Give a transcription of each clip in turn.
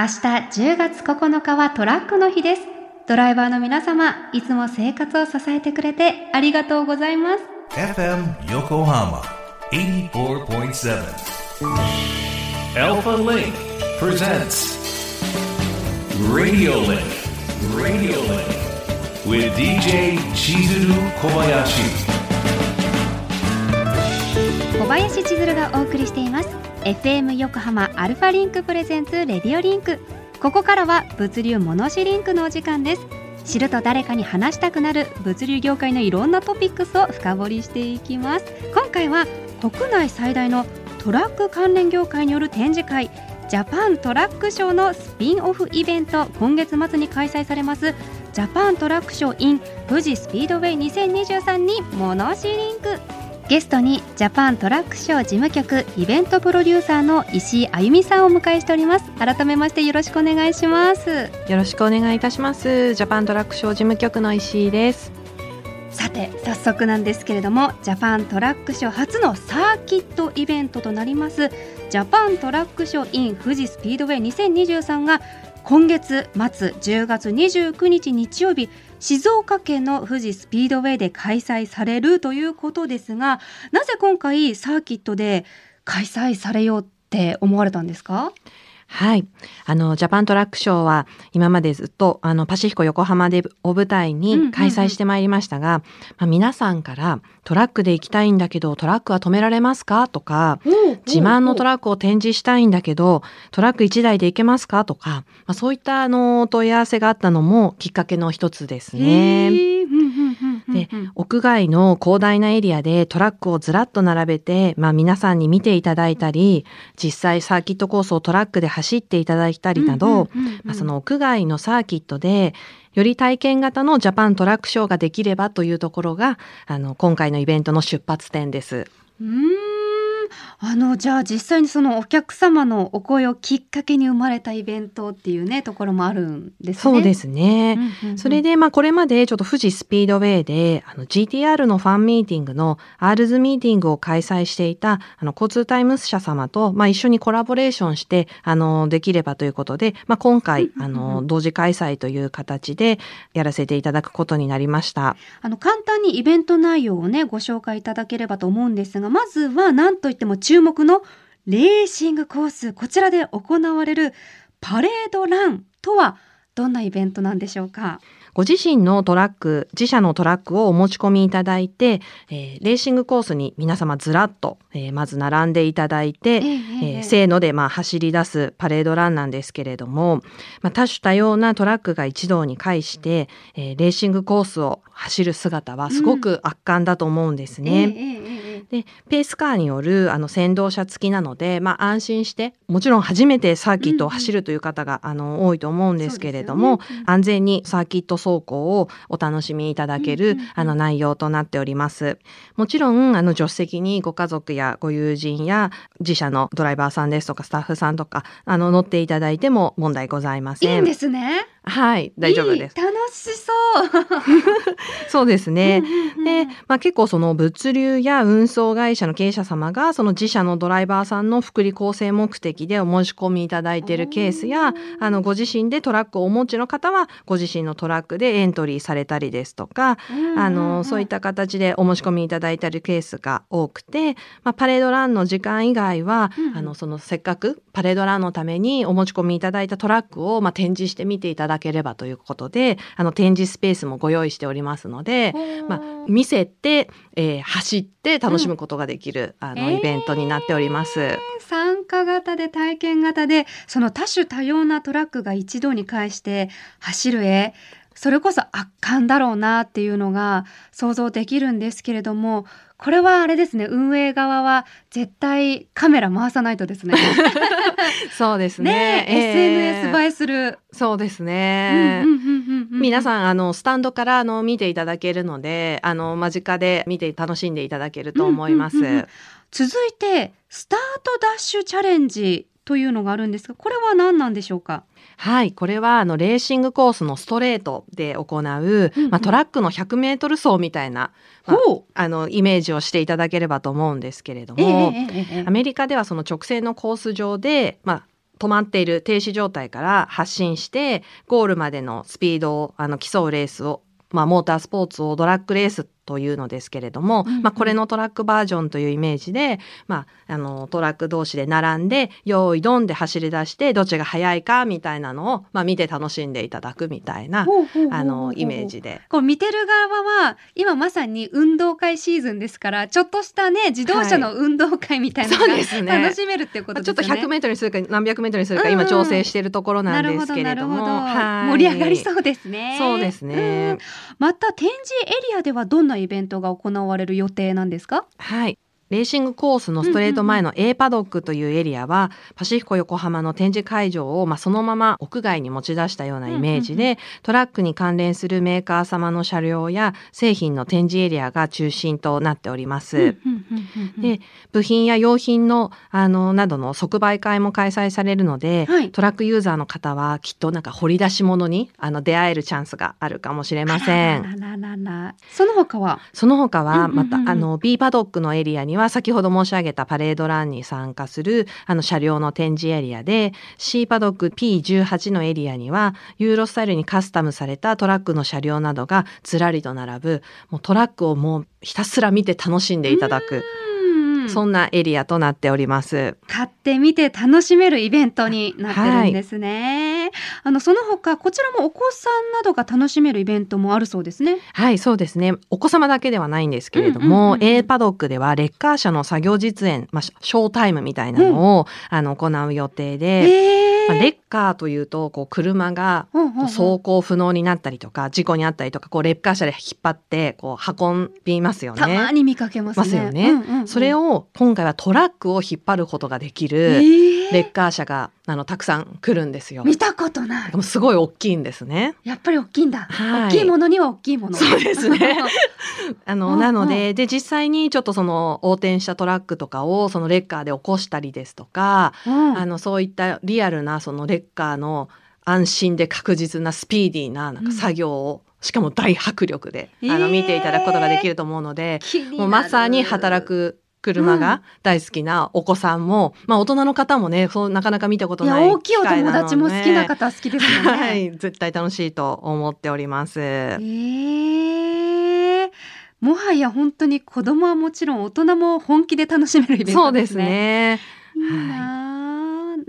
明日10月9日はトラックの日です。ドライバーの皆様、いつも生活を支えてくれてありがとうございます。FM Yokohama 84.7. Alpha Link presents Radio Link. Radio Link. With DJ Chizuru Kobayashi. 小林千鶴がお送りしています FM 横浜アルファリンク presents Radio Link。ここからは物流モノシリンクのお時間です。知ると誰かに話したくなる物流業界のいろんなトピックスを深掘りしていきます。今回は国内最大のトラック関連業界による展示会ジャパントラックショーのスピンオフイベント今月末に開催されます。ジャパントラックショー in 富士スピードウェイ2023にモノシリンク。ゲストにジャパントラックショー事務局イベントプロデューサーの石井あゆみさんをお迎えしております改めましてよろしくお願いしますよろしくお願いいたします。ジャパントラックショー事務局の石井です。さて早速なんですけれどもジャパントラックショー初のサーキットイベントとなりますジャパントラックショー in 富士スピードウェイ2023が今月末10月29日日曜日静岡県の富士スピードウェイで開催されるということですがなぜ今回サーキットで開催されようって思われたんですか？はい。あの、ジャパントラックショーは今までずっとあのパシフィコ横浜でを舞台に開催してまいりましたが、まあ、皆さんからトラックで行きたいんだけどトラックは止められますか？とか、自慢のトラックを展示したいんだけど、トラック1台で行けますか？とか、まあ、そういったあの問い合わせがあったのもきっかけの一つですね。うんうんうんうん。で屋外の広大なエリアでトラックをずらっと並べて、まあ、皆さんに見ていただいたり実際サーキットコースをトラックで走っていただいたりなど、まあ、その屋外のサーキットでより体験型のジャパントラックショーができればというところがあの今回のイベントの出発点です。うーんあのじゃあ実際にそのお客様のお声をきっかけに生まれたイベントっていうねところもあるんですね。そうですね。うんうんうんそれで、まあ、これまでちょっと富士スピードウェイで、あの、GTR のファンミーティングの R ズミーティングを開催していた、あの、交通タイムス社様と、まあ、一緒にコラボレーションして、あの、できればということで、まあ、今回、あの、同時開催という形でやらせていただくことになりました。あの簡単にイベント内容をねご紹介いただければと思うんですがまずは何といっても注目のレーシングコースこちらで行われるパレードランとはどんなイベントなんでしょうか？ご自身のトラック、自社のトラックをお持ち込みいただいて、えーレーシングコースに皆様ずらっと、えーまず並んでいただいて、えええええーせーのでまあ走り出すパレードランなんですけれども、まあ、多種多様なトラックが一堂に会して、えーレーシングコースを走る姿はすごく圧巻だと思うんですね。ええええええでペースカーによるあの先導車付きなので、まあ、安心してもちろん初めてサーキットを走るという方が、あの多いと思うんですけれども、ね安全にサーキット走行をお楽しみいただける、うんうんうんあの内容となっております。もちろんあの助手席にご家族やご友人や自社のドライバーさんですとかスタッフさんとかあの乗っていただいても問題ございません。いいんですね。はい大丈夫です。いい楽しそう。そうですね。うんで、まあ、結構その物流や運送会社の経営者様がその自社のドライバーさんの福利厚生目的でお申し込みいただいているケースやあのご自身でトラックをお持ちの方はご自身のトラックでエントリーされたりですとか、あのそういった形でお申し込みいただいているケースが多くて、まあ、パレードランの時間以外は、うんあのそのせっかくパレードランのためにお持ち込みいただいたトラックを、まあ、展示してみていただければということであの展示スペースもご用意しておりますので、まあ、見せて、えー走って楽しむことができる、あのえーイベントになっております。参加型で体験型でその多種多様なトラックが一堂に会して走る絵それこそ圧巻だろうなっていうのが想像できるんですけれどもこれはあれですね運営側は絶対カメラ回さないとですね。そうですね SNS 映ええする。そうですね。皆んさんあのスタンドからあの見ていただけるのであの間近で見て楽しんでいただけると思います。うんうんうんうん続いてスタートダッシュチャレンジというのがあるんですがこれは何なんでしょうか？はい、これはあのレーシングコースのストレートで行う、うんうん。まあ、トラックの100メートル走みたいな、まああのイメージをしていただければと思うんですけれども、ええええええ。アメリカではその直線のコース上で、まあ、止まっている停止状態から発進してゴールまでのスピードをあの競うレースを、まあ、モータースポーツをドラッグレースというのですけれども、うんうん。まあ、これのトラックバージョンというイメージで、まあ、あのトラック同士で並んで用意ドンで走り出してどっちが速いかみたいなのを、まあ、見て楽しんでいただくみたいなあのイメージで。こう見てる側は今まさに運動会シーズンですからちょっとしたね自動車の運動会みたいなのが、そうですね。楽しめるっていうことまあちょっとですよね。100メートルにするか何百メートルにするか今調整しているところなんですけれども、盛り上がりそうですね。そうですね。うん。また展示エリアではどんなイベントが行われる予定なんですか？はい。レーシングコースのストレート前の A パドックというエリアは、パシフィコ横浜の展示会場を、まあ、そのまま屋外に持ち出したようなイメージで、トラックに関連するメーカー様の車両や製品の展示エリアが中心となっております。で部品や用品のあのなどの即売会も開催されるので、はいトラックユーザーの方はきっとなんか掘り出し物にあの出会えるチャンスがあるかもしれません。あららららその他は？その他はまた、あの B パドックのエリアには先ほど申し上げたパレードランに参加するあの車両の展示エリアでシーパドック P18 のエリアにはユーロスタイルにカスタムされたトラックの車両などがずらりと並ぶもうトラックをもうひたすら見て楽しんでいただく。そんなエリアとなっております。買ってみて楽しめるイベントになってるんですね。あのその他こちらもお子さんなどが楽しめるイベントもあるそうですね。はい、そうですね。お子様だけではないんですけれどうんうんも、うんうん A パドックではレッカー車の作業実演、まあ、ショータイムみたいなのを、あの行う予定で、えまあ、レッカーというとこう車が走行不能になったりとか事故にあったりとかこうレッカー車で引っ張ってこう運びますよたまね。に見かけますね。ますよね。それを今回はトラックを引っ張ることができえるーレッカー車があのたくさん来るんですよ。見たことないで。もすごい大きいんですね。やっぱり大きいんだ。はい大きいものには大きいもの。そうですね あの、うんうんなので、で、実際にちょっとその横転したトラックとかをそのレッカーで起こしたりですとか、うんあの、そういったリアルなそのレッカーの安心で確実なスピーディーななんか作業を、しかも大迫力で、あの、えー見ていただくことができると思うので、もうまさに働く車が大好きなお子さんも、まあ大人の方もね、そうなかなか見たこといやない大きいお友達も好きな方好きですよね。はい、絶対楽しいと思っております。えーもはや本当に子供はもちろん大人も本気で楽しめるイベントそうですですね。ね。いいなあ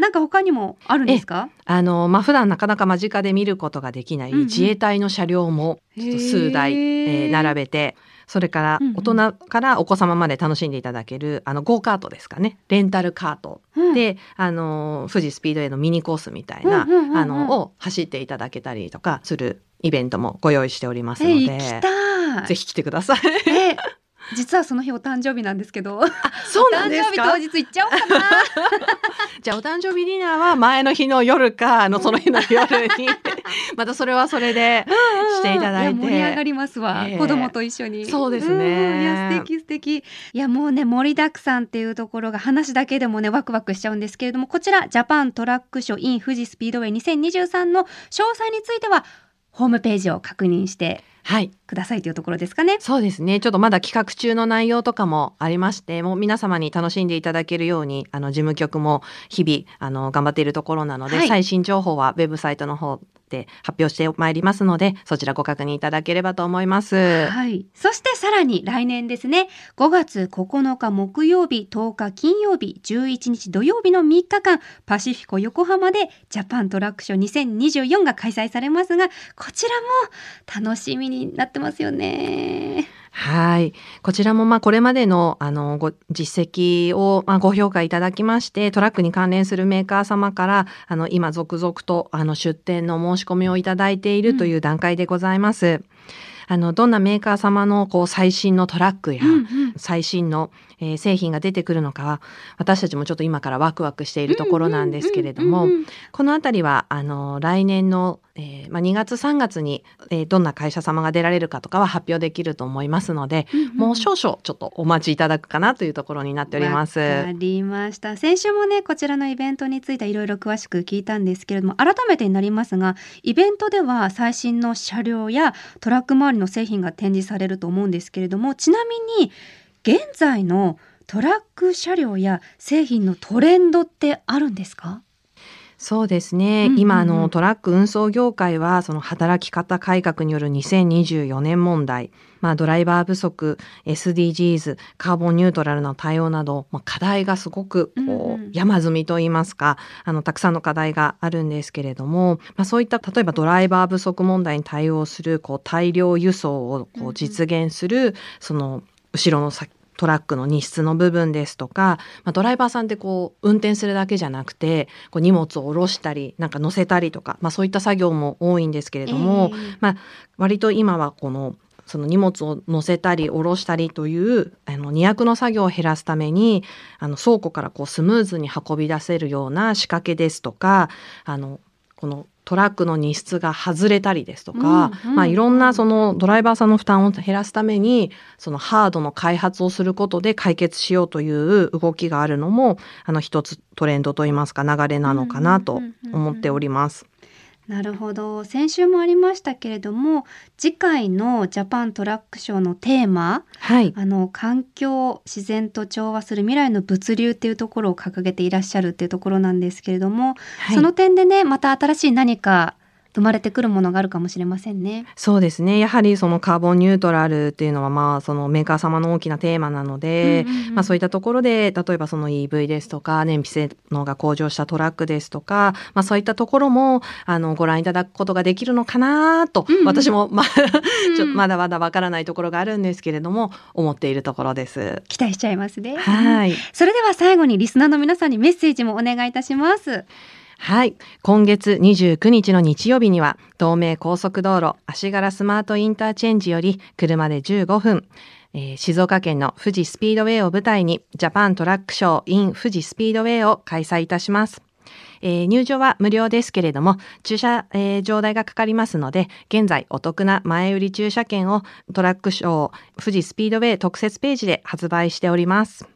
なんか他にもあるんですか？あの、まあ、普段なかなか間近で見ることができないうんうん自衛隊の車両も数台、へーえー並べて、それからうんうん大人からお子様まで楽しんでいただける、あの、ゴーカートですかね。レンタルカート。うんで、あの、富士スピードウェイのミニコースみたいな、うんうんうんうんあの、を走っていただけたりとかするイベントもご用意しておりますえので。ぜひ来てください。え実はその日お誕生日なんですけど、そう誕生日当日行っちゃおうかな。じゃあお誕生日ディナーは前の日の夜か、あの、その日の夜に、またそれはそれでしていただいて。や盛り上がりますわ、ええ。子供と一緒に。そうですね。んいや素敵素敵。いやもうね盛りだくさんっていうところが話だけでもねワクワクしちゃうんですけれどもこちらジャパントラックショー in 富士スピードウェイ2023の詳細についてはホームページを確認してはい。くださいというところですかねそうですね。ちょっとまだ企画中の内容とかもありまして、もう皆様に楽しんでいただけるように、あの、事務局も日々、あの、頑張っているところなので、はい最新情報はウェブサイトの方で発表してまいりますので、そちらご確認いただければと思います。はい。そしてさらに来年ですね、5月9日木曜日、10日金曜日、11日土曜日の3日間、パシフィコ横浜でジャパントラックショー2024が開催されますが、こちらも楽しみになってますよね。はい。こちらも、まあ、これまでの、あの、ご、実績を、まあ、ご評価いただきまして、トラックに関連するメーカー様から、あの、今、続々と、あの、出展の申し込みをいただいているという段階でございます。あの、どんなメーカー様の、こう、最新のトラックや、最新の、えー製品が出てくるのかは、私たちもちょっと今からワクワクしているところなんですけれども、このあたりは、あの、来年の、えーまあ、2月3月に、えーどんな会社様が出られるかとかは発表できると思いますので、もう少々ちょっとお待ちいただくかなというところになっております。わかりました。先週もね、こちらのイベントについていろいろ詳しく聞いたんですけれども、改めてになりますが、イベントでは最新の車両やトラック周りの製品が展示されると思うんですけれども、ちなみに、現在のトラック車両や製品のトレンドってあるんですか？そうですね。うんうんうん。今あのトラック運送業界はその働き方改革による2024年問題、まあドライバー不足、SDGs、カーボンニュートラルの対応など、まあ課題がすごくこう、うんうん。山積みと言いますか、あのたくさんの課題があるんですけれども、まあそういった例えばドライバー不足問題に対応するこう大量輸送をこうん。実現する、その後ろの先トラックの荷室の部分ですとか、まあ、ドライバーさんってこう運転するだけじゃなくてこう荷物を下ろしたりなんか乗せたりとか、まあ、そういった作業も多いんですけれども、ええ。まあ、割と今はこのその荷物を乗せたり下ろしたりというあの荷役の作業を減らすためにあの倉庫からこうスムーズに運び出せるような仕掛けですとかあのこのトラックの荷室が外れたりですとか、うんうんまあ、いろんなそのドライバーさんの負担を減らすためにそのハードの開発をすることで解決しようという動きがあるのもあの一つトレンドといいますか流れなのかなと思っております。なるほど。先週もありましたけれども次回のジャパントラックショーのテーマはい、あの環境自然と調和する未来の物流っていうところを掲げていらっしゃるっていうところなんですけれども、はい。その点でねまた新しい何か生まれてくるものがあるかもしれませんね。そうですねやはりそのカーボンニュートラルっていうのはまあそのメーカー様の大きなテーマなので、うんうんうんまあ、そういったところで例えばその EV ですとか燃費性能が向上したトラックですとか、まあ、そういったところもあのご覧いただくことができるのかなと、うんうん私もまあちょうんまだまだわからないところがあるんですけれども思っているところです。期待しちゃいますね。はいそれでは最後にリスナーの皆さんにメッセージもお願いいたします。はい。今月29日の日曜日には、東名高速道路足柄スマートインターチェンジより車で15分、えー静岡県の富士スピードウェイを舞台に、ジャパントラックショー in 富士スピードウェイを開催いたします。えー入場は無料ですけれども、駐車、えー場代がかかりますので、現在お得な前売り駐車券をトラックショー富士スピードウェイ特設ページで発売しております。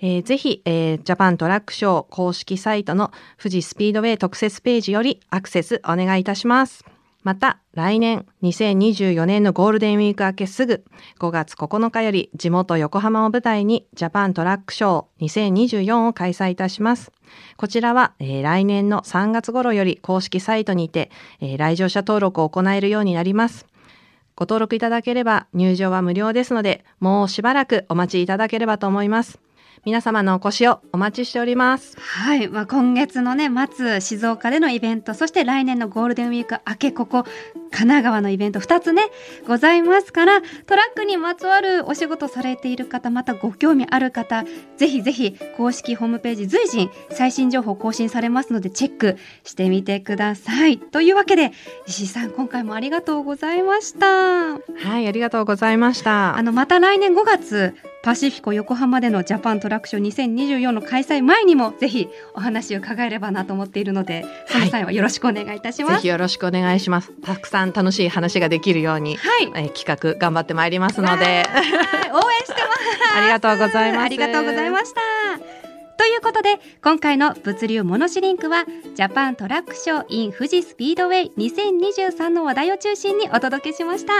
えーぜひ、えージャパントラックショー公式サイトの富士スピードウェイ特設ページよりアクセスお願いいたします。また、来年2024年のゴールデンウィーク明けすぐ5月9日より地元横浜を舞台にジャパントラックショー2024を開催いたします。こちらは、えー来年の3月頃より公式サイトにて、えー来場者登録を行えるようになります。ご登録いただければ入場は無料ですので、もうしばらくお待ちいただければと思います。皆様のお越しをお待ちしております。はい、まあ、今月のね末静岡でのイベントそして来年のゴールデンウィーク明けここ神奈川のイベント2つねございますからトラックにまつわるお仕事されている方またご興味ある方ぜひぜひ公式ホームページ随時最新情報更新されますのでチェックしてみてくださいというわけで石井さん今回もありがとうございましたはい、ありがとうございました。あのまた来年5月パシフィコ横浜でのジャパントラックショー2024の開催前にもぜひお話を伺えればなと思っているのでその際はよろしくお願いいたします。ぜひよろしくお願いします。たくさん楽しい話ができるように、はい、えー企画頑張ってまいりますので、はい応援してます。ありがとうございます。ありがとうございました。ということで今回の物流モノシリンクはジャパントラックショー in 富士スピードウェイ2023の話題を中心にお届けしました。